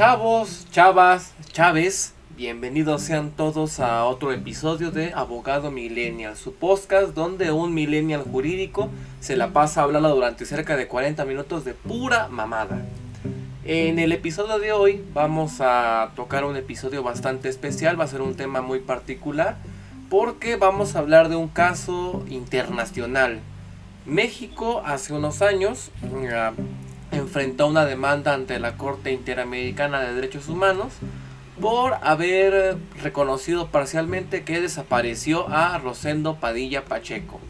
Chavos, chavas, chaves, bienvenidos sean todos a otro episodio de Abogado Millennial, su podcast donde un millennial jurídico se la pasa hablando durante cerca de 40 minutos de pura mamada. En el episodio de hoy vamos a tocar un episodio bastante especial, va a ser un tema muy particular porque vamos a hablar de un caso internacional. México hace unos años uh, enfrentó una demanda ante la Corte Interamericana de Derechos Humanos por haber reconocido parcialmente que desapareció a Rosendo Padilla Pacheco.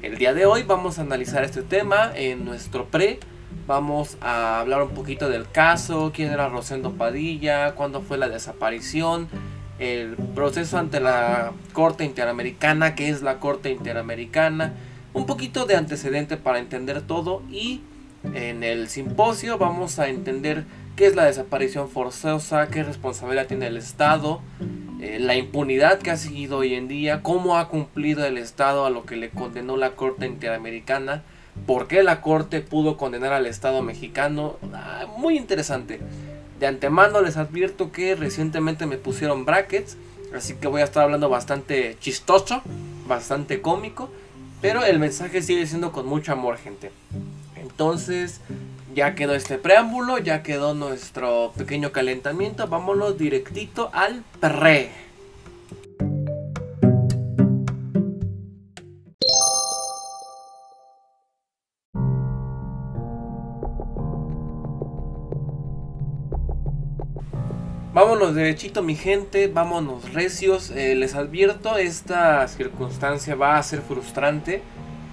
El día de hoy vamos a analizar este tema en nuestro pre. Vamos a hablar un poquito del caso, quién era Rosendo Padilla, cuándo fue la desaparición, el proceso ante la Corte Interamericana, qué es la Corte Interamericana, un poquito de antecedente para entender todo y en el simposio vamos a entender qué es la desaparición forzosa, qué responsabilidad tiene el Estado, eh, la impunidad que ha seguido hoy en día, cómo ha cumplido el Estado a lo que le condenó la Corte Interamericana, por qué la Corte pudo condenar al Estado mexicano. Ah, muy interesante. De antemano les advierto que recientemente me pusieron brackets, así que voy a estar hablando bastante chistoso, bastante cómico, pero el mensaje sigue siendo con mucho amor, gente. Entonces, ya quedó este preámbulo, ya quedó nuestro pequeño calentamiento. Vámonos directito al pre. Vámonos derechito mi gente, vámonos recios. Eh, les advierto, esta circunstancia va a ser frustrante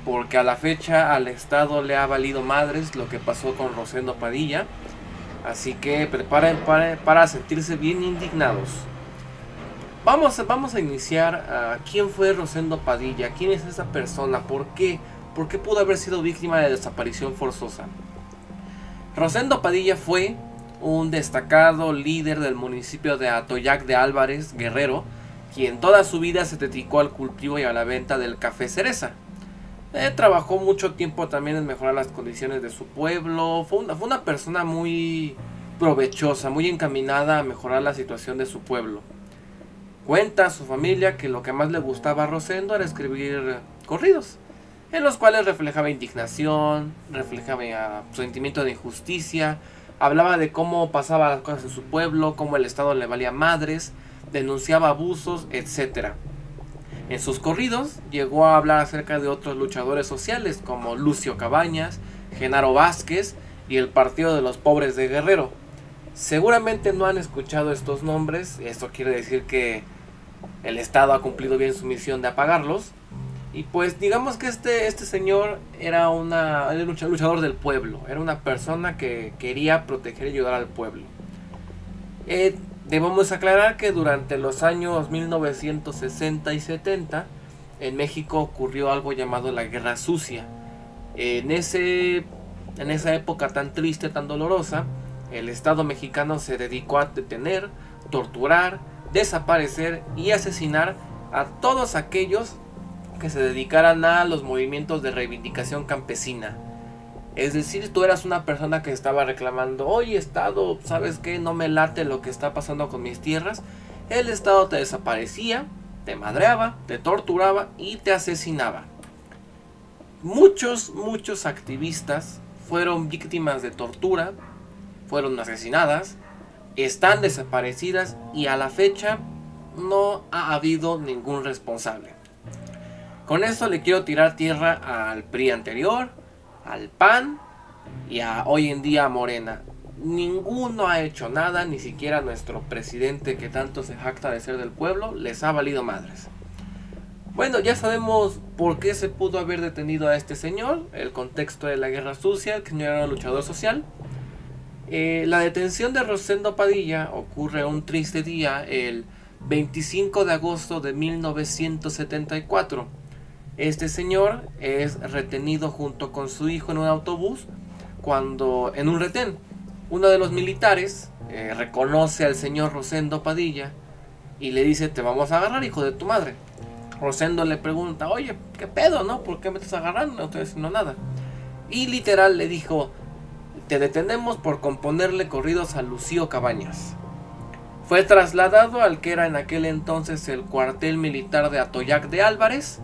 porque a la fecha al Estado le ha valido madres lo que pasó con Rosendo Padilla. Así que preparen para, sentirse bien indignados. Vamos, vamos a iniciar a quién fue Rosendo Padilla, quién es esa persona, por qué, por qué pudo haber sido víctima de desaparición forzosa. Rosendo Padilla fue un destacado líder del municipio de Atoyac de Álvarez, Guerrero, quien toda su vida se dedicó al cultivo y a la venta del café cereza. Eh, trabajó mucho tiempo también en mejorar las condiciones de su pueblo. Fue una, fue una persona muy provechosa, muy encaminada a mejorar la situación de su pueblo. Cuenta a su familia que lo que más le gustaba a Rosendo era escribir corridos, en los cuales reflejaba indignación, reflejaba sentimiento de injusticia, hablaba de cómo pasaba las cosas en su pueblo, cómo el Estado le valía madres, denunciaba abusos, etcétera. En sus corridos llegó a hablar acerca de otros luchadores sociales como Lucio Cabañas, Genaro Vázquez y el Partido de los Pobres de Guerrero. Seguramente no han escuchado estos nombres, esto quiere decir que el Estado ha cumplido bien su misión de apagarlos. Y pues digamos que este, este señor era un luchador del pueblo, era una persona que quería proteger y ayudar al pueblo. Eh, Debemos aclarar que durante los años 1960 y 70 en México ocurrió algo llamado la Guerra Sucia. En, ese, en esa época tan triste, tan dolorosa, el Estado mexicano se dedicó a detener, torturar, desaparecer y asesinar a todos aquellos que se dedicaran a los movimientos de reivindicación campesina es decir, tú eras una persona que estaba reclamando, oye Estado, ¿sabes qué? No me late lo que está pasando con mis tierras. El Estado te desaparecía, te madreaba, te torturaba y te asesinaba. Muchos, muchos activistas fueron víctimas de tortura, fueron asesinadas, están desaparecidas y a la fecha no ha habido ningún responsable. Con esto le quiero tirar tierra al PRI anterior, al PAN y a hoy en día a Morena. Ninguno ha hecho nada, ni siquiera nuestro presidente que tanto se jacta de ser del pueblo, les ha valido madres. Bueno, ya sabemos por qué se pudo haber detenido a este señor, el contexto de la guerra sucia, que no era un luchador social. Eh, la detención de Rosendo Padilla ocurre un triste día, el 25 de agosto de 1974 este señor es retenido junto con su hijo en un autobús cuando en un retén uno de los militares eh, reconoce al señor Rosendo Padilla y le dice te vamos a agarrar hijo de tu madre. Rosendo le pregunta, oye, ¿qué pedo, no? ¿Por qué me estás agarrando? No estoy haciendo nada. Y literal le dijo, te detenemos por componerle corridos a Lucio Cabañas. Fue trasladado al que era en aquel entonces el cuartel militar de Atoyac de Álvarez,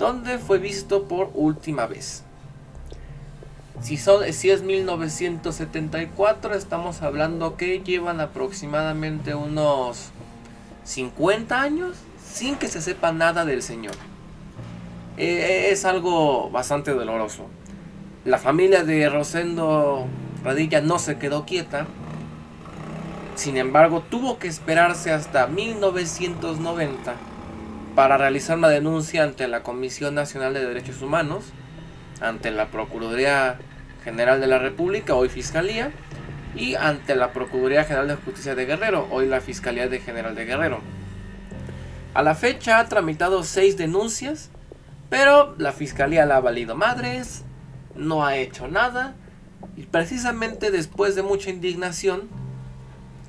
donde fue visto por última vez. Si, si es 1974, estamos hablando que llevan aproximadamente unos 50 años sin que se sepa nada del señor. Eh, es algo bastante doloroso. La familia de Rosendo Radilla no se quedó quieta. Sin embargo, tuvo que esperarse hasta 1990 para realizar una denuncia ante la Comisión Nacional de Derechos Humanos, ante la Procuraduría General de la República, hoy Fiscalía, y ante la Procuraduría General de Justicia de Guerrero, hoy la Fiscalía General de Guerrero. A la fecha ha tramitado seis denuncias, pero la Fiscalía la ha valido madres, no ha hecho nada, y precisamente después de mucha indignación,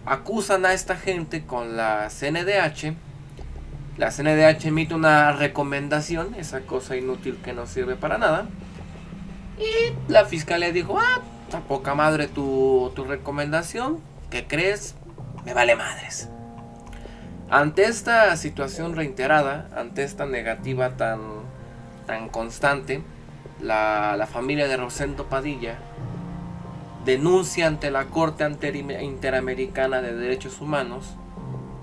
acusan a esta gente con la CNDH. La CNDH emite una recomendación, esa cosa inútil que no sirve para nada y la fiscalía dijo, ah, a poca madre tu, tu recomendación, ¿qué crees? Me vale madres. Ante esta situación reiterada, ante esta negativa tan, tan constante, la, la familia de Rosendo Padilla denuncia ante la Corte Interamericana de Derechos Humanos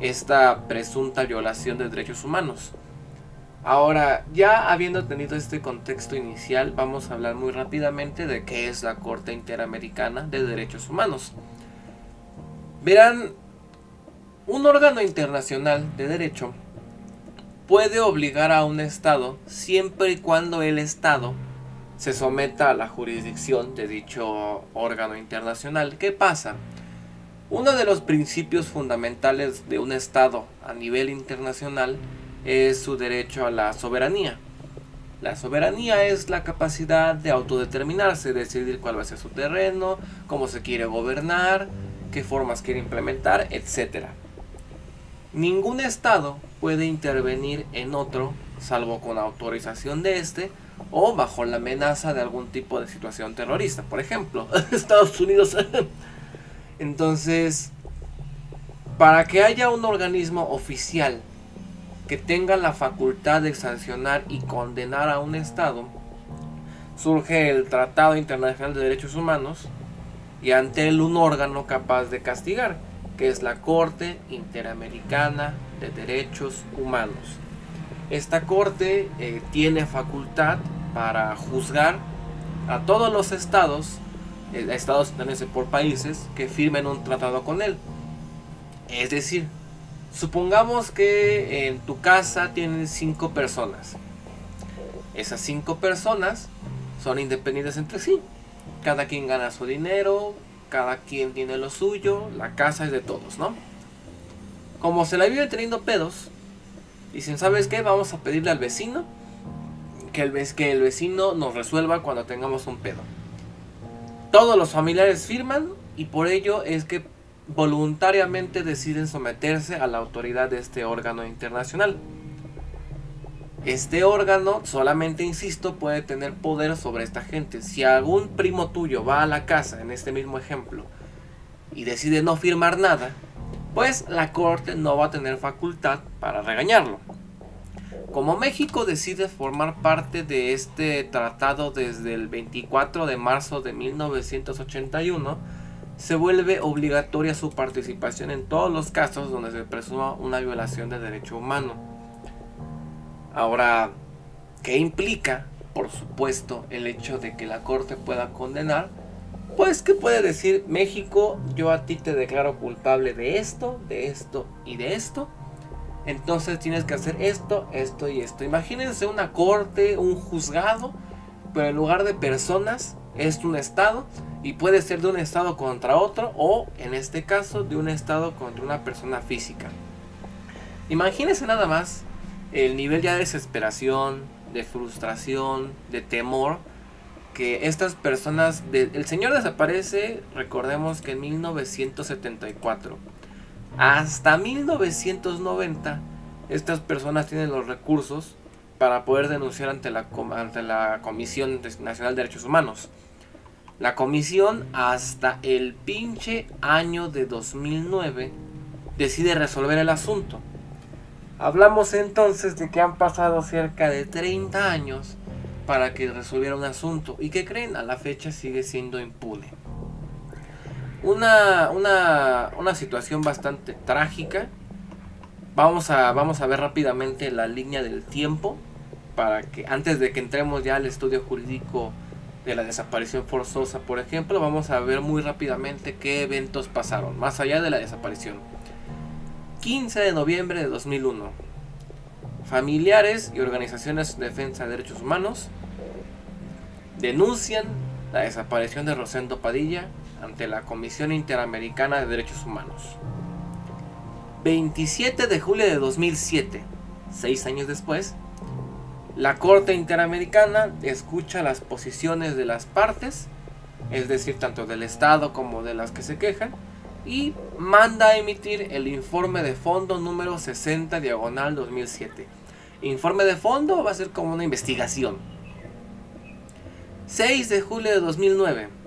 esta presunta violación de derechos humanos. Ahora, ya habiendo tenido este contexto inicial, vamos a hablar muy rápidamente de qué es la Corte Interamericana de Derechos Humanos. Verán, un órgano internacional de derecho puede obligar a un Estado siempre y cuando el Estado se someta a la jurisdicción de dicho órgano internacional. ¿Qué pasa? Uno de los principios fundamentales de un Estado a nivel internacional es su derecho a la soberanía. La soberanía es la capacidad de autodeterminarse, decidir cuál va a ser su terreno, cómo se quiere gobernar, qué formas quiere implementar, etc. Ningún Estado puede intervenir en otro salvo con autorización de este o bajo la amenaza de algún tipo de situación terrorista, por ejemplo, Estados Unidos. Entonces, para que haya un organismo oficial que tenga la facultad de sancionar y condenar a un Estado, surge el Tratado Internacional de Derechos Humanos y ante él un órgano capaz de castigar, que es la Corte Interamericana de Derechos Humanos. Esta Corte eh, tiene facultad para juzgar a todos los estados, eh, estados por países, que firmen un tratado con él. Es decir, Supongamos que en tu casa tienen cinco personas. Esas cinco personas son independientes entre sí. Cada quien gana su dinero, cada quien tiene lo suyo, la casa es de todos, ¿no? Como se la vive teniendo pedos, dicen, ¿sabes qué? Vamos a pedirle al vecino que el, que el vecino nos resuelva cuando tengamos un pedo. Todos los familiares firman y por ello es que voluntariamente deciden someterse a la autoridad de este órgano internacional. Este órgano solamente, insisto, puede tener poder sobre esta gente. Si algún primo tuyo va a la casa, en este mismo ejemplo, y decide no firmar nada, pues la corte no va a tener facultad para regañarlo. Como México decide formar parte de este tratado desde el 24 de marzo de 1981, se vuelve obligatoria su participación en todos los casos donde se presuma una violación de derecho humano. Ahora, ¿qué implica? Por supuesto, el hecho de que la Corte pueda condenar. Pues, ¿qué puede decir México? Yo a ti te declaro culpable de esto, de esto y de esto. Entonces tienes que hacer esto, esto y esto. Imagínense una corte, un juzgado, pero en lugar de personas, es un estado y puede ser de un estado contra otro o en este caso de un estado contra una persona física. Imagínense nada más el nivel ya de desesperación, de frustración, de temor que estas personas... el señor desaparece, recordemos que en 1974. Hasta 1990 estas personas tienen los recursos para poder denunciar ante la, la Comisión Nacional de Derechos Humanos. La comisión hasta el pinche año de 2009 decide resolver el asunto. Hablamos entonces de que han pasado cerca de 30 años para que resolviera un asunto y que creen a la fecha sigue siendo impune. Una, una, una situación bastante trágica. Vamos a, vamos a ver rápidamente la línea del tiempo para que antes de que entremos ya al estudio jurídico de la desaparición forzosa, por ejemplo, vamos a ver muy rápidamente qué eventos pasaron, más allá de la desaparición. 15 de noviembre de 2001. Familiares y organizaciones de defensa de derechos humanos denuncian la desaparición de Rosendo Padilla ante la Comisión Interamericana de Derechos Humanos. 27 de julio de 2007, seis años después, la Corte Interamericana escucha las posiciones de las partes, es decir, tanto del Estado como de las que se quejan, y manda a emitir el informe de fondo número 60 diagonal 2007. Informe de fondo va a ser como una investigación. 6 de julio de 2009.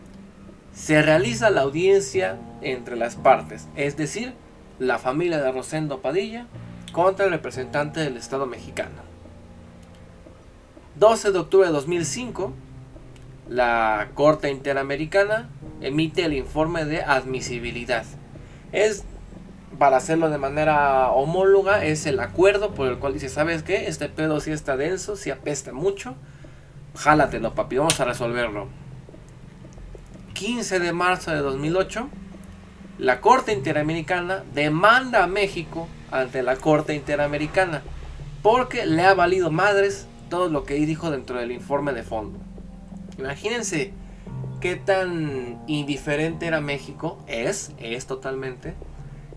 Se realiza la audiencia entre las partes, es decir, la familia de Rosendo Padilla contra el representante del Estado mexicano. 12 de octubre de 2005, la Corte Interamericana emite el informe de admisibilidad. Es, para hacerlo de manera homóloga, es el acuerdo por el cual dice, ¿sabes qué? Este pedo sí está denso, sí apesta mucho. Jálatelo, papi, vamos a resolverlo. 15 de marzo de 2008, la Corte Interamericana demanda a México ante la Corte Interamericana porque le ha valido madres todo lo que dijo dentro del informe de fondo. Imagínense qué tan indiferente era México, es, es totalmente,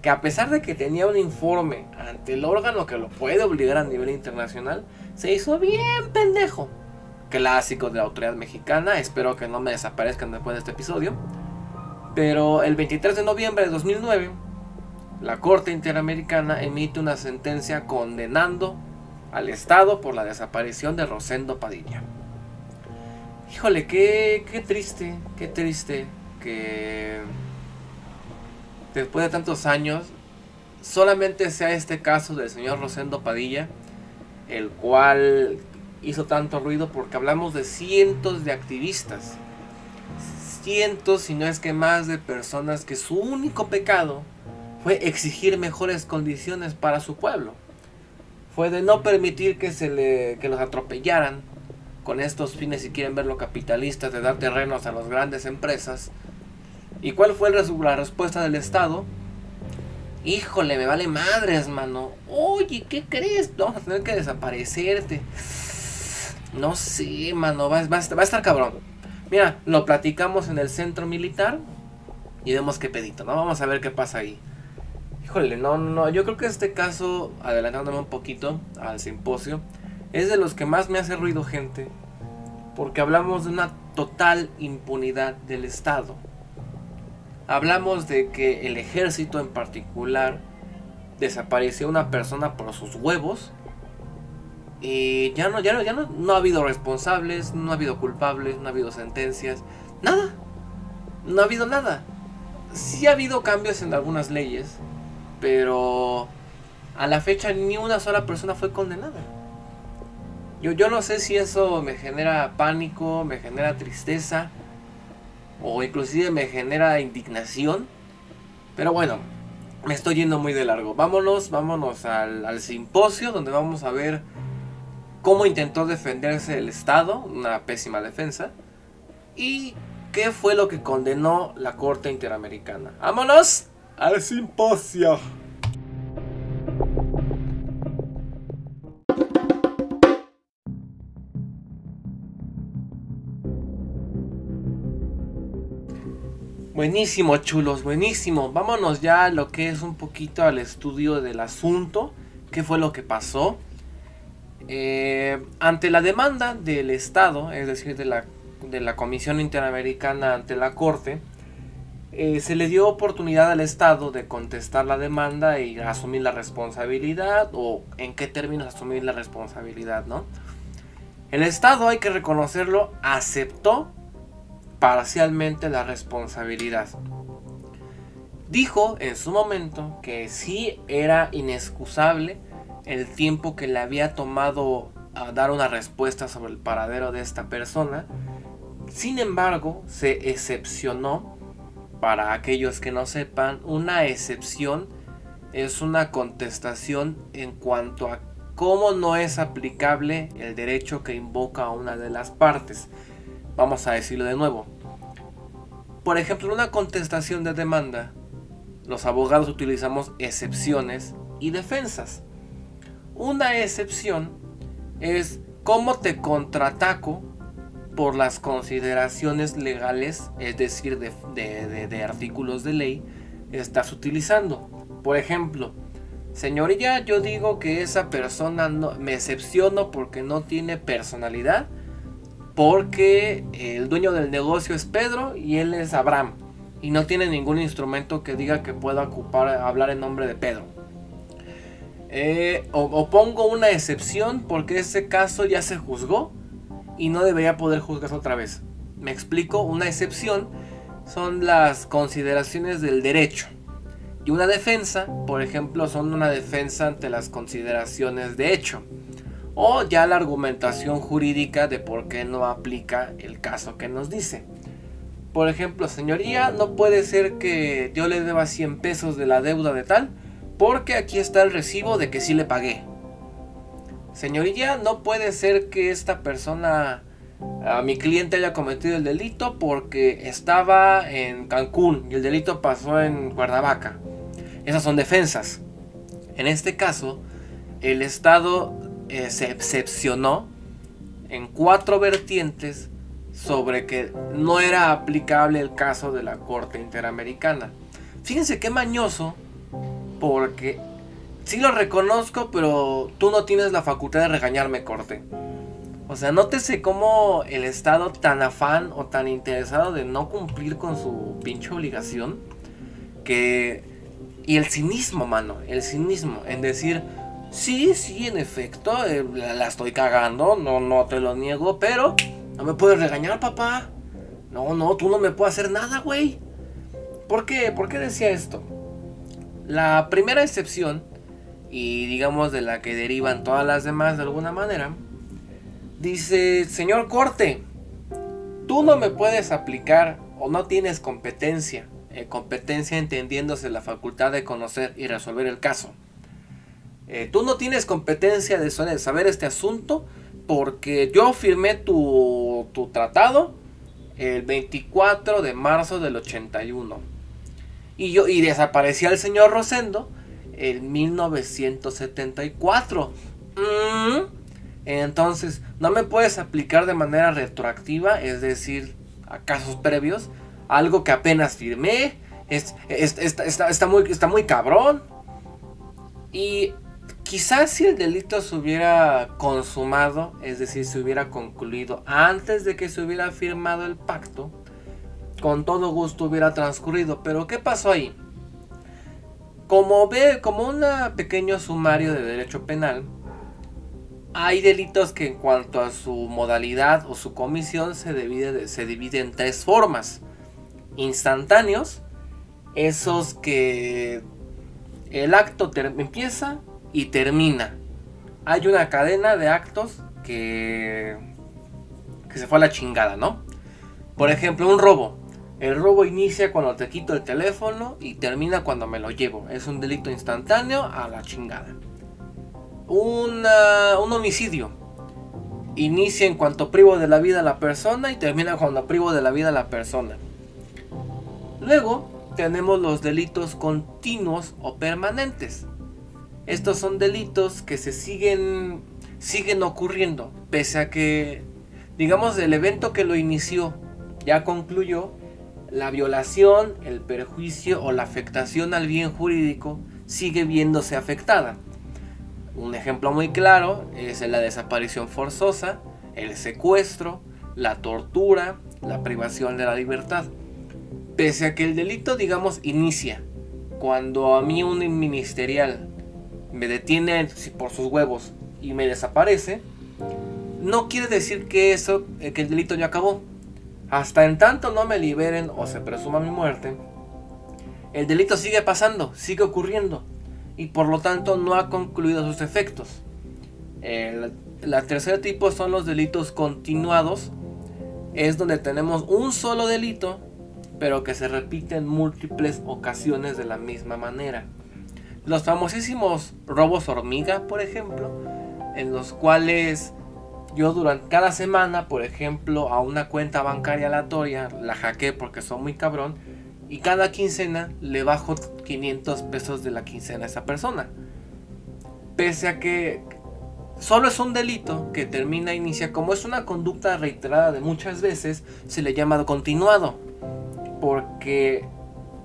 que a pesar de que tenía un informe ante el órgano que lo puede obligar a nivel internacional, se hizo bien pendejo. Clásico de la autoridad mexicana, espero que no me desaparezcan después de este episodio. Pero el 23 de noviembre de 2009, la Corte Interamericana emite una sentencia condenando al Estado por la desaparición de Rosendo Padilla. Híjole, qué, qué triste, qué triste que después de tantos años solamente sea este caso del señor Rosendo Padilla, el cual hizo tanto ruido porque hablamos de cientos de activistas, cientos, si no es que más de personas que su único pecado fue exigir mejores condiciones para su pueblo fue de no permitir que se le que los atropellaran con estos fines si quieren verlo capitalistas de dar terrenos a las grandes empresas. ¿Y cuál fue la respuesta del Estado? Híjole, me vale madres, mano. Oye, ¿qué crees? Vamos a tener que desaparecerte. No sé, mano, va, va, va a estar cabrón. Mira, lo platicamos en el centro militar y vemos qué pedito, ¿no? Vamos a ver qué pasa ahí. Híjole, no, no, yo creo que este caso, adelantándome un poquito al simposio, es de los que más me hace ruido gente, porque hablamos de una total impunidad del Estado. Hablamos de que el ejército en particular desapareció una persona por sus huevos y ya no, ya no, ya no, no ha habido responsables, no ha habido culpables, no ha habido sentencias, nada, no ha habido nada. Sí ha habido cambios en algunas leyes, pero a la fecha ni una sola persona fue condenada. Yo, yo no sé si eso me genera pánico, me genera tristeza o inclusive me genera indignación. Pero bueno, me estoy yendo muy de largo. Vámonos, vámonos al, al simposio donde vamos a ver cómo intentó defenderse el Estado, una pésima defensa, y qué fue lo que condenó la Corte Interamericana. ¡Vámonos! al simposio. Buenísimo, chulos, buenísimo. Vámonos ya a lo que es un poquito al estudio del asunto. ¿Qué fue lo que pasó? Eh, ante la demanda del Estado, es decir, de la, de la Comisión Interamericana ante la Corte, eh, se le dio oportunidad al Estado de contestar la demanda y asumir la responsabilidad o en qué términos asumir la responsabilidad, ¿no? El Estado, hay que reconocerlo, aceptó parcialmente la responsabilidad. Dijo en su momento que sí era inexcusable el tiempo que le había tomado a dar una respuesta sobre el paradero de esta persona. Sin embargo, se excepcionó, para aquellos que no sepan, una excepción es una contestación en cuanto a cómo no es aplicable el derecho que invoca una de las partes. Vamos a decirlo de nuevo. Por ejemplo, en una contestación de demanda, los abogados utilizamos excepciones y defensas. Una excepción es cómo te contraataco por las consideraciones legales, es decir, de, artículos de ley, estás utilizando. Por ejemplo, señoría, yo digo que esa persona me excepciono porque no tiene personalidad, porque el dueño del negocio es Pedro y él es Abraham, y no tiene ningún instrumento que diga que pueda ocupar, hablar en nombre de Pedro. Eh, o, pongo una excepción porque ese caso ya se juzgó y no debería poder juzgarse otra vez. Me explico, una excepción son las consideraciones del derecho. Y una defensa, por ejemplo, son una defensa ante las consideraciones de hecho. O ya la argumentación jurídica de por qué no aplica el caso que nos dice. Por ejemplo, señoría, no puede ser que yo le deba 100 pesos de la deuda de tal porque aquí está el recibo de que sí le pagué. Señoría, no puede ser que esta persona, mi cliente haya cometido el delito porque estaba en Cancún y el delito pasó en Cuernavaca. Esas son defensas. En este caso, el Estado eh, se excepcionó en cuatro vertientes sobre que no era aplicable el caso de la Corte Interamericana. Fíjense qué mañoso porque sí lo reconozco, pero tú no tienes la facultad de regañarme, corte. O sea, nótese cómo el Estado tan afán o tan interesado de no cumplir con su pinche obligación, que... Y el cinismo, mano, el cinismo, en decir, sí, sí, en efecto, eh, la, estoy cagando, no, no te lo niego, pero no me puedes regañar, papá. No, no, tú no me puedes hacer nada, güey. ¿Por qué? ¿Por qué decía esto? La primera excepción, y digamos de la que derivan todas las demás de alguna manera, dice, señor corte, tú no me puedes aplicar o no tienes competencia, eh, competencia entendiéndose la facultad de conocer y resolver el caso. Eh, tú no tienes competencia de saber este asunto porque yo firmé tu, tu tratado el 24 de marzo del 81 y, yo, y desaparecía el señor Rosendo en 1974. Mm. Entonces, no me puedes aplicar de manera retroactiva, es decir, a casos previos, algo que apenas firmé. Es, está, muy, está muy cabrón. Y quizás si el delito se hubiera consumado, es decir, se hubiera concluido antes de que se hubiera firmado el pacto, con todo gusto hubiera transcurrido. Pero ¿qué pasó ahí? Como ve, como un pequeño sumario de derecho penal, hay delitos que en cuanto a su modalidad o su comisión se divide, se divide en tres formas. Instantáneos, esos que el acto empieza y termina. Hay una cadena de actos que, que se fue a la chingada, ¿no? Por ejemplo, un robo. El robo inicia cuando te quito el teléfono y termina cuando me lo llevo. Es un delito instantáneo a la chingada. un homicidio. Inicia en cuanto privo de la vida a la persona y termina cuando privo de la vida a la persona. Luego tenemos los delitos continuos o permanentes. Estos son delitos que se siguen, siguen ocurriendo, pese a que, digamos, el evento que lo inició ya concluyó la violación, el perjuicio o la afectación al bien jurídico sigue viéndose afectada. Un ejemplo muy claro es la desaparición forzosa, el secuestro, la tortura, la privación de la libertad. Pese a que el delito, digamos, inicia cuando a mí un ministerial me detiene por sus huevos y me desaparece, no quiere decir que eso, que el delito ya acabó Hasta en tanto no me liberen o se presuma mi muerte, el delito sigue pasando, sigue ocurriendo y por lo tanto no ha concluido sus efectos. El, tercer tipo son los delitos continuados, es donde tenemos un solo delito, pero que se repite en múltiples ocasiones de la misma manera. Los famosísimos robos hormiga, por ejemplo, en los cuales yo durante cada semana, por ejemplo, a una cuenta bancaria aleatoria la hackeé porque soy muy cabrón y cada quincena le bajo 500 pesos de la quincena a esa persona. Pese a que solo es un delito que termina e inicia como es una conducta reiterada de muchas veces, se le llama continuado. Porque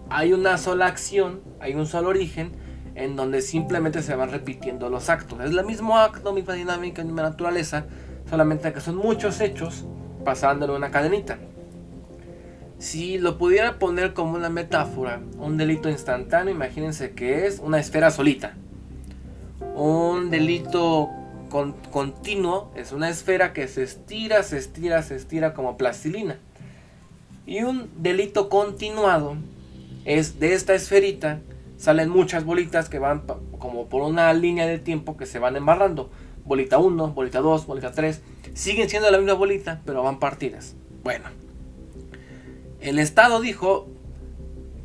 hay una sola acción, hay un solo origen en donde simplemente se van repitiendo los actos. Es el mismo acto, misma dinámica, misma naturaleza, solamente que son muchos hechos pasándolo en una cadenita. Si lo pudiera poner como una metáfora, un delito instantáneo, imagínense que es una esfera solita. Un delito continuo es una esfera que se estira, se estira, se estira como plastilina. Y un delito continuado es de esta esferita salen muchas bolitas que van como por una línea de tiempo que se van embarrando. Bolita 1, bolita 2, bolita 3. Siguen siendo la misma bolita, pero van partidas. Bueno, el Estado dijo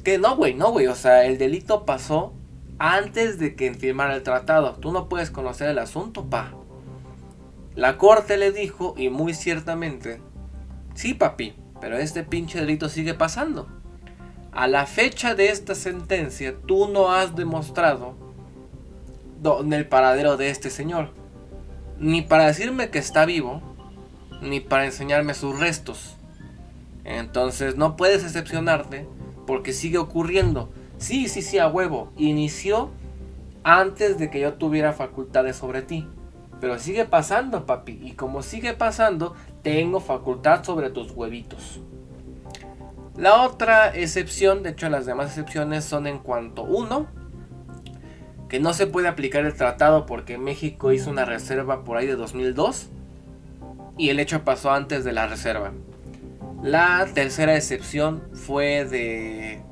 que no, güey, no, güey. O sea, el delito pasó antes de que firmara el tratado. Tú no puedes conocer el asunto, pa. La corte le dijo, y muy ciertamente, sí, papi, pero este pinche delito sigue pasando. A la fecha de esta sentencia, tú no has demostrado dónde el paradero de este señor. Ni para decirme que está vivo, ni para enseñarme sus restos. Entonces no puedes decepcionarte porque sigue ocurriendo. Sí, sí, sí, a huevo. Inició antes de que yo tuviera facultades sobre ti. Pero sigue pasando, papi. Y como sigue pasando, tengo facultad sobre tus huevitos. La otra excepción, de hecho las demás excepciones son en cuanto uno, que no se puede aplicar el tratado porque México hizo una reserva por ahí de 2002 y el hecho pasó antes de la reserva. La tercera excepción fue de,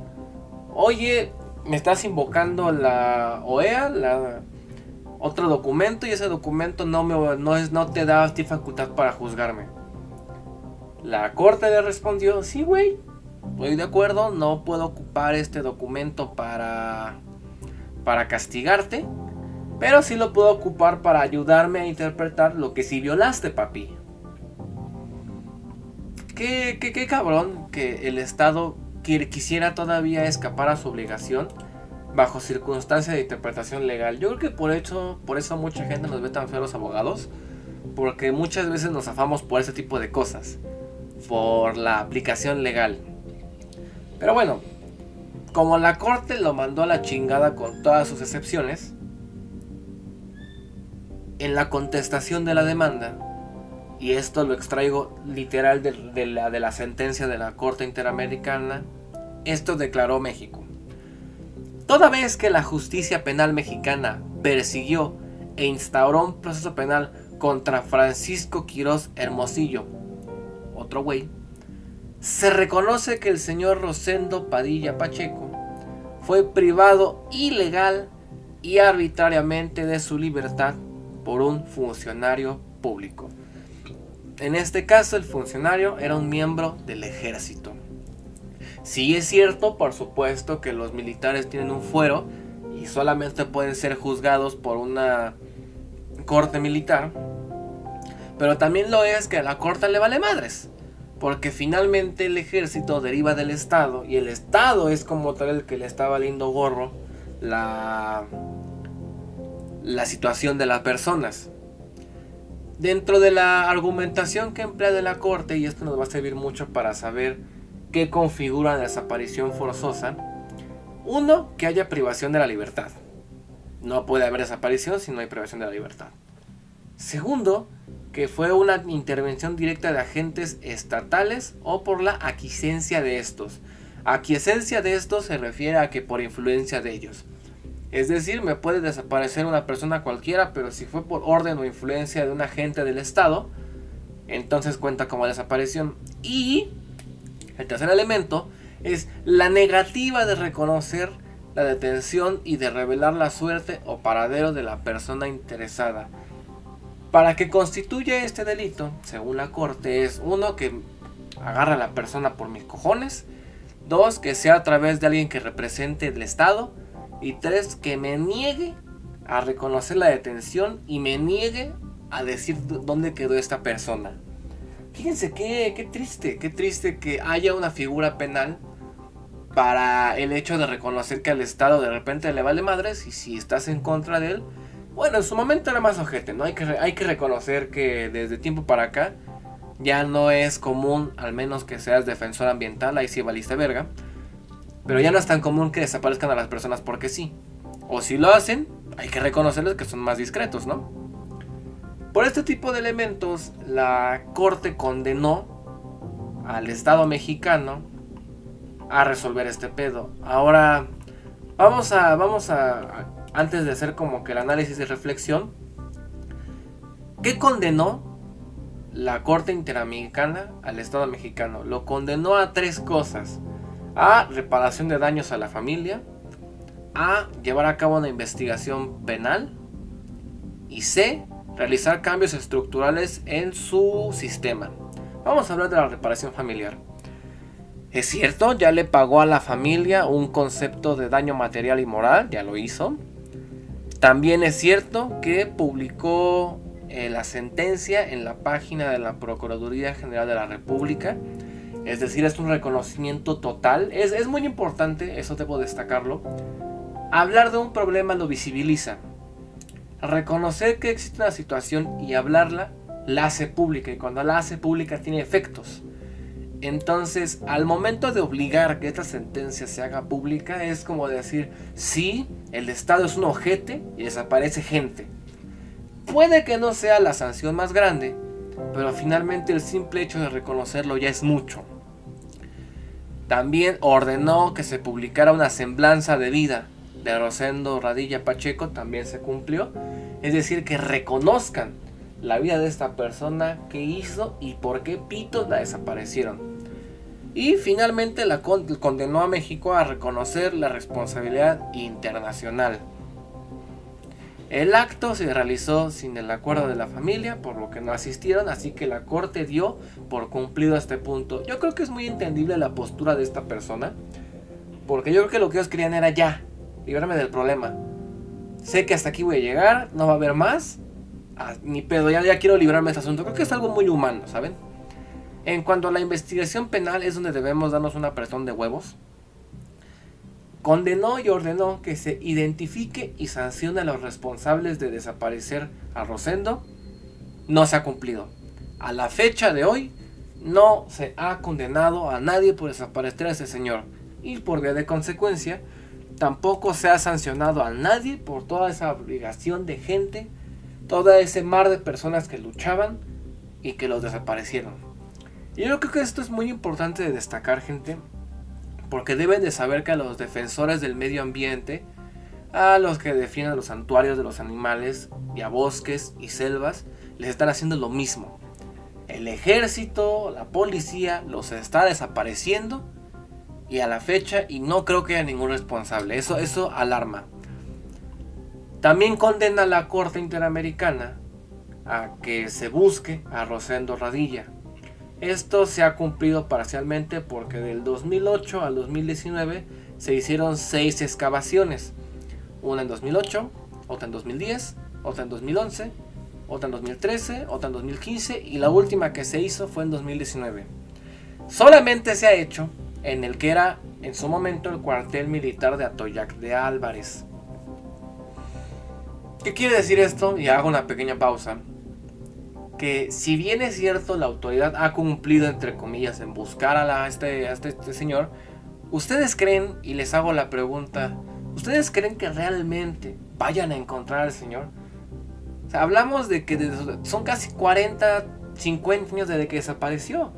oye, me estás invocando la OEA, la, otro documento, y ese documento no, me, no, es, no te da facultad para juzgarme. La corte le respondió, sí, güey, estoy de acuerdo, no puedo ocupar este documento para, para castigarte, pero sí lo puedo ocupar para ayudarme a interpretar lo que sí violaste, papi. Qué, qué, cabrón que el Estado quisiera todavía escapar a su obligación bajo circunstancias de interpretación legal. Yo creo que por eso, por eso mucha gente nos ve tan feos abogados, porque muchas veces nos afamos por ese tipo de cosas, por la aplicación legal. Pero bueno, como la corte lo mandó a la chingada con todas sus excepciones, en la contestación de la demanda, y esto lo extraigo literal de, la, de la sentencia de la Corte Interamericana, esto declaró México. Toda vez que la justicia penal mexicana persiguió e instauró un proceso penal contra Francisco Quirós Hermosillo, otro güey, se reconoce que el señor Rosendo Padilla Pacheco fue privado ilegal y arbitrariamente de su libertad por un funcionario público. En este caso, el funcionario era un miembro del ejército. Sí es cierto, por supuesto, que los militares tienen un fuero y solamente pueden ser juzgados por una corte militar. Pero también lo es que a la corte le vale madres. Porque finalmente el ejército deriva del Estado y el Estado es como tal el que le está valiendo gorro la, la situación de las personas. Dentro de la argumentación que emplea de la corte, y esto nos va a servir mucho para saber qué configura la desaparición forzosa, uno, que haya privación de la libertad. No puede haber desaparición si no hay privación de la libertad. Segundo, que fue una intervención directa de agentes estatales o por la aquiescencia de estos. Aquiescencia de estos se refiere a que por influencia de ellos. Es decir, me puede desaparecer una persona cualquiera, pero si fue por orden o influencia de un agente del Estado, entonces cuenta como desaparición. Y El tercer elemento es la negativa de reconocer la detención y de revelar la suerte o paradero de la persona interesada. Para que constituya este delito, según la corte, es uno que agarra a la persona por mis cojones, dos que sea a través de alguien que represente el Estado y tres que me niegue a reconocer la detención y me niegue a decir dónde quedó esta persona. Fíjense qué, qué triste, qué triste que haya una figura penal para el hecho de reconocer que al Estado de repente le vale madres y si estás en contra de él, bueno, en su momento era más ojete, ¿no? Hay que, hay que reconocer que desde tiempo para acá ya no es común, al menos que seas defensor ambiental, ahí sí valiste verga, pero ya no es tan común que desaparezcan a las personas porque sí. O si lo hacen, hay que reconocerles que son más discretos, ¿no? Por este tipo de elementos, la corte condenó al Estado mexicano a resolver este pedo. Ahora, vamos a, vamos a, antes de hacer como que el análisis y reflexión, ¿qué condenó la Corte Interamericana al Estado mexicano? Lo condenó a tres cosas. A reparación de daños a la familia, a llevar a cabo una investigación penal y C, realizar cambios estructurales en su sistema. Vamos a hablar de la reparación familiar. Es cierto, ya le pagó a la familia un concepto de daño material y moral, ya lo hizo. También es cierto que publicó eh, la sentencia en la página de la Procuraduría General de la República. Es decir, es un reconocimiento total. Es, es muy importante, eso debo destacarlo. Hablar de un problema lo visibiliza. Reconocer que existe una situación y hablarla la hace pública. Y cuando la hace pública tiene efectos. Entonces, al momento de obligar que esta sentencia se haga pública, es como decir, sí, el Estado es un ojete y desaparece gente. Puede que no sea la sanción más grande, pero finalmente el simple hecho de reconocerlo ya es mucho. También ordenó que se publicara una semblanza de vida de Rosendo Radilla Pacheco, también se cumplió. Es decir, que reconozcan la vida de esta persona que hizo y por qué pitos la desaparecieron. Y finalmente la condenó a México a reconocer la responsabilidad internacional. El acto se realizó sin el acuerdo de la familia, por lo que no asistieron, así que la corte dio por cumplido este punto. Yo creo que es muy entendible la postura de esta persona, porque yo creo que lo que ellos querían era ya, librarme del problema. Sé que hasta aquí voy a llegar, no va a haber más, ah, ni pedo, ya, ya quiero librarme de este asunto. Creo que es algo muy humano, ¿saben? En cuanto a la investigación penal es donde debemos darnos una presión de huevos. Condenó y ordenó que se identifique y sancione a los responsables de desaparecer a Rosendo. No se ha cumplido. A la fecha de hoy no se ha condenado a nadie por desaparecer a ese señor. Y por vía de consecuencia, tampoco se ha sancionado a nadie por toda esa obligación de gente, todo ese mar de personas que luchaban y que los desaparecieron. Y yo creo que esto es muy importante de destacar, gente, porque deben de saber que a los defensores del medio ambiente, a los que defienden los santuarios de los animales y a bosques y selvas, les están haciendo lo mismo. El ejército, la policía, los está desapareciendo y a la fecha y no creo que haya ningún responsable. Eso, eso alarma. También condena la Corte Interamericana a que se busque a Rosendo Radilla, esto se ha cumplido parcialmente porque del 2008 al 2019 se hicieron seis excavaciones. Una en 2008, otra en 2010, otra en 2011, otra en 2013, otra en 2015 y la última que se hizo fue en 2019. Solamente se ha hecho en el que era en su momento el cuartel militar de Atoyac de Álvarez. ¿Qué quiere decir esto? Y hago una pequeña pausa que si bien es cierto la autoridad ha cumplido entre comillas en buscar a, este, este, este, señor, ¿ustedes creen, y les hago la pregunta, ¿ustedes creen que realmente vayan a encontrar al señor? Hablamos de que son casi 40, 50 años desde que desapareció.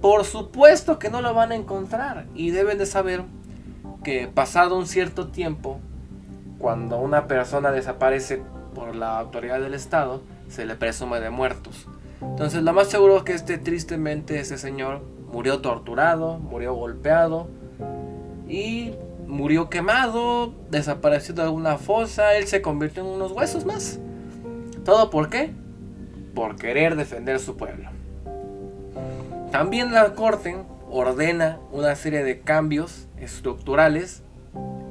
Por supuesto que no lo van a encontrar y deben de saber que pasado un cierto tiempo, cuando una persona desaparece por la autoridad del Estado, se le presume de muertos. Entonces lo más seguro es que este tristemente ese señor murió torturado, murió golpeado y murió quemado, desapareció de alguna fosa, él se convirtió en unos huesos más. ¿Todo por qué? Por querer defender su pueblo. También la Corte ordena una serie de cambios estructurales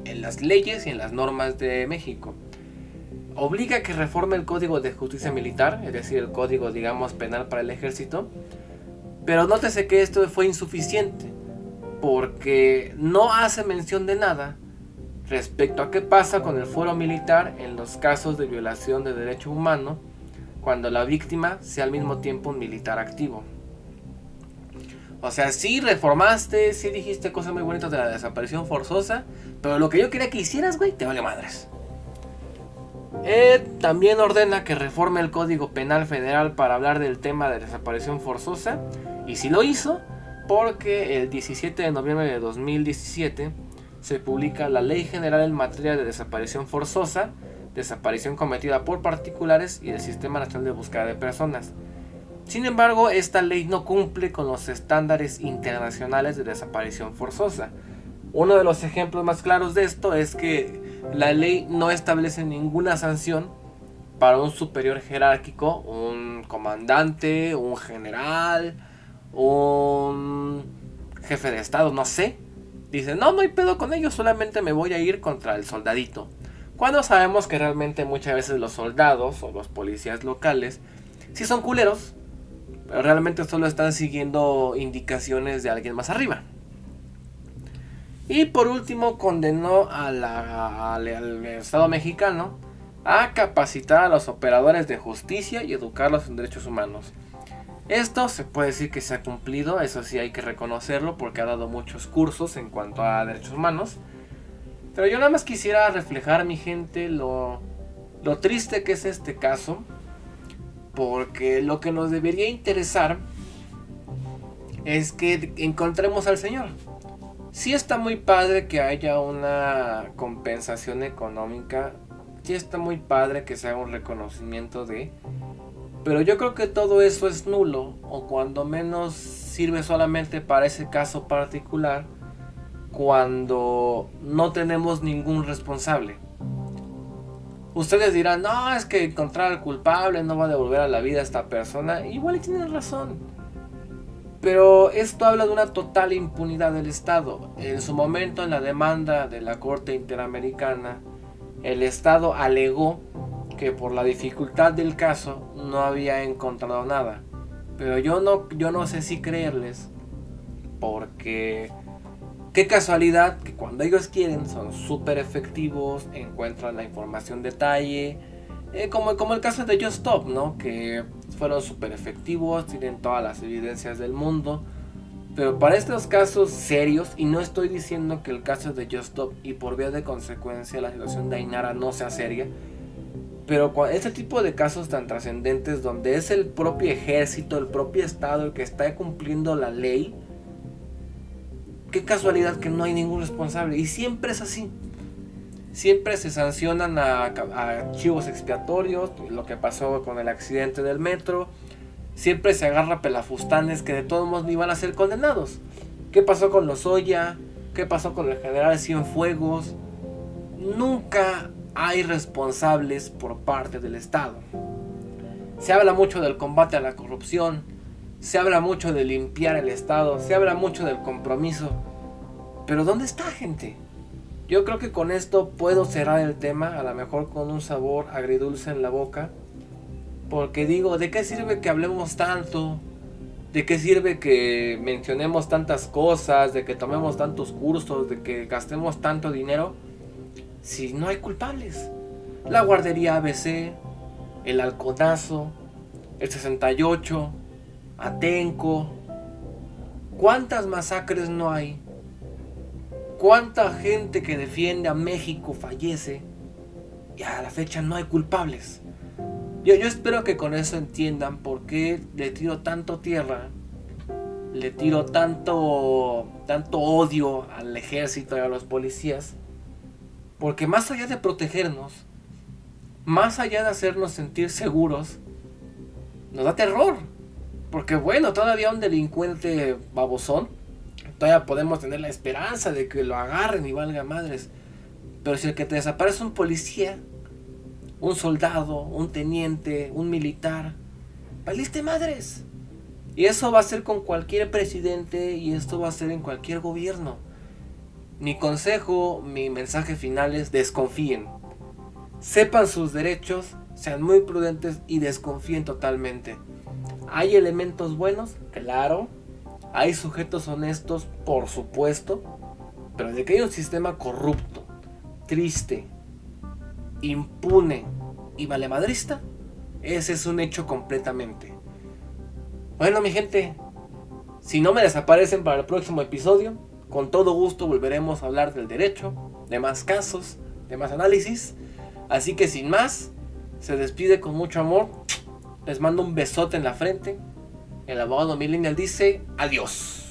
en las leyes y en las normas de México. Obliga a que reforme el Código de Justicia Militar, es decir, el Código, digamos, penal para el ejército. Pero nótese que esto fue insuficiente porque no hace mención de nada respecto a qué pasa con el fuero militar en los casos de violación de derecho humano cuando la víctima sea al mismo tiempo un militar activo. O sea, sí reformaste, sí dijiste cosas muy bonitas de la desaparición forzosa, pero lo que yo quería que hicieras, güey, te vale madres. También ordena que reforme el Código Penal Federal para hablar del tema de desaparición forzosa, y si lo hizo, porque el 17 de noviembre de 2017 se publica la Ley General en materia de desaparición forzosa, desaparición cometida por particulares y el Sistema Nacional de Búsqueda de Personas. Sin embargo, esta ley no cumple con los estándares internacionales de desaparición forzosa. Uno de los ejemplos más claros de esto es que la ley no establece ninguna sanción para un superior jerárquico, un comandante, un general, un jefe de estado, no sé, dice, no, no hay pedo con ellos, solamente me voy a ir contra el soldadito. Cuando sabemos que realmente muchas veces los soldados o los policías locales sí son culeros, pero realmente solo están siguiendo indicaciones de alguien más arriba. Y por último condenó al, al Estado mexicano a capacitar a los operadores de justicia y educarlos en derechos humanos. Esto se puede decir que se ha cumplido, eso sí hay que reconocerlo porque ha dado muchos cursos en cuanto a derechos humanos. Pero yo nada más quisiera reflejar, mi gente, lo, lo triste que es este caso. Porque lo que nos debería interesar es que encontremos al Señor. Sí está muy padre que haya una compensación económica. Sí está muy padre que se haga un reconocimiento de... Pero yo creo que todo eso es nulo o cuando menos sirve solamente para ese caso particular cuando no tenemos ningún responsable. Ustedes dirán, no, es que encontrar al culpable no va a devolver a la vida a esta persona. Igual tienen razón. Pero esto habla de una total impunidad del Estado. En su momento, en la demanda de la Corte Interamericana, el Estado alegó que por la dificultad del caso no había encontrado nada. Pero yo no, yo no sé si creerles. Porque qué casualidad que cuando ellos quieren son súper efectivos, encuentran la información detalle. Eh, como, como el caso de Just Stop, ¿no? Que fueron súper efectivos, tienen todas las evidencias del mundo. Pero para estos casos serios, y no estoy diciendo que el caso de Just Stop y por vía de consecuencia la situación de Ainara no sea seria, pero ese tipo de casos tan trascendentes donde es el propio ejército, el propio Estado el que está cumpliendo la ley, qué casualidad que no hay ningún responsable. Y siempre es así. Siempre se sancionan a, archivos expiatorios, lo que pasó con el accidente del metro. Siempre se agarra pelafustanes que de todos modos ni van a ser condenados. ¿Qué pasó con los Oya? ¿Qué pasó con el general Cienfuegos? Nunca hay responsables por parte del Estado. Se habla mucho del combate a la corrupción, se habla mucho de limpiar el Estado, se habla mucho del compromiso. Pero ¿dónde está gente? Yo creo que con esto puedo cerrar el tema, a lo mejor con un sabor agridulce en la boca. Porque digo, ¿de qué sirve que hablemos tanto? ¿De qué sirve que mencionemos tantas cosas? ¿De que tomemos tantos cursos? ¿De que gastemos tanto dinero? si no hay culpables? La guardería ABC, el halconazo, el 68, Atenco. ¿Cuántas masacres no hay? ¿Cuánta gente que defiende a México fallece? Y a la fecha no hay culpables. Yo, espero que con eso entiendan por qué le tiro tanto tierra, le tiro tanto, tanto odio al ejército y a los policías porque más allá de protegernos, más allá de hacernos sentir seguros, nos da terror. Porque bueno, todavía un delincuente babosón, todavía podemos tener la esperanza de que lo agarren y valga madres. Pero si el que te desaparece es un policía, un soldado, un teniente, un militar, valiste madres. Y eso va a ser con cualquier presidente y esto va a ser en cualquier gobierno. Mi consejo, mi mensaje final es desconfíen. Sepan sus derechos, sean muy prudentes y desconfíen totalmente. ¿Hay elementos buenos? Claro. ¿Hay sujetos honestos? Por supuesto. Pero de que hay un sistema corrupto, triste, impune y valemadrista, ese es un hecho completamente. Bueno, mi gente, si no me desaparecen para el próximo episodio, con todo gusto volveremos a hablar del derecho, de más casos, de más análisis. Así que sin más, se despide con mucho amor. Les mando un besote en la frente. El abogado Millennial dice adiós.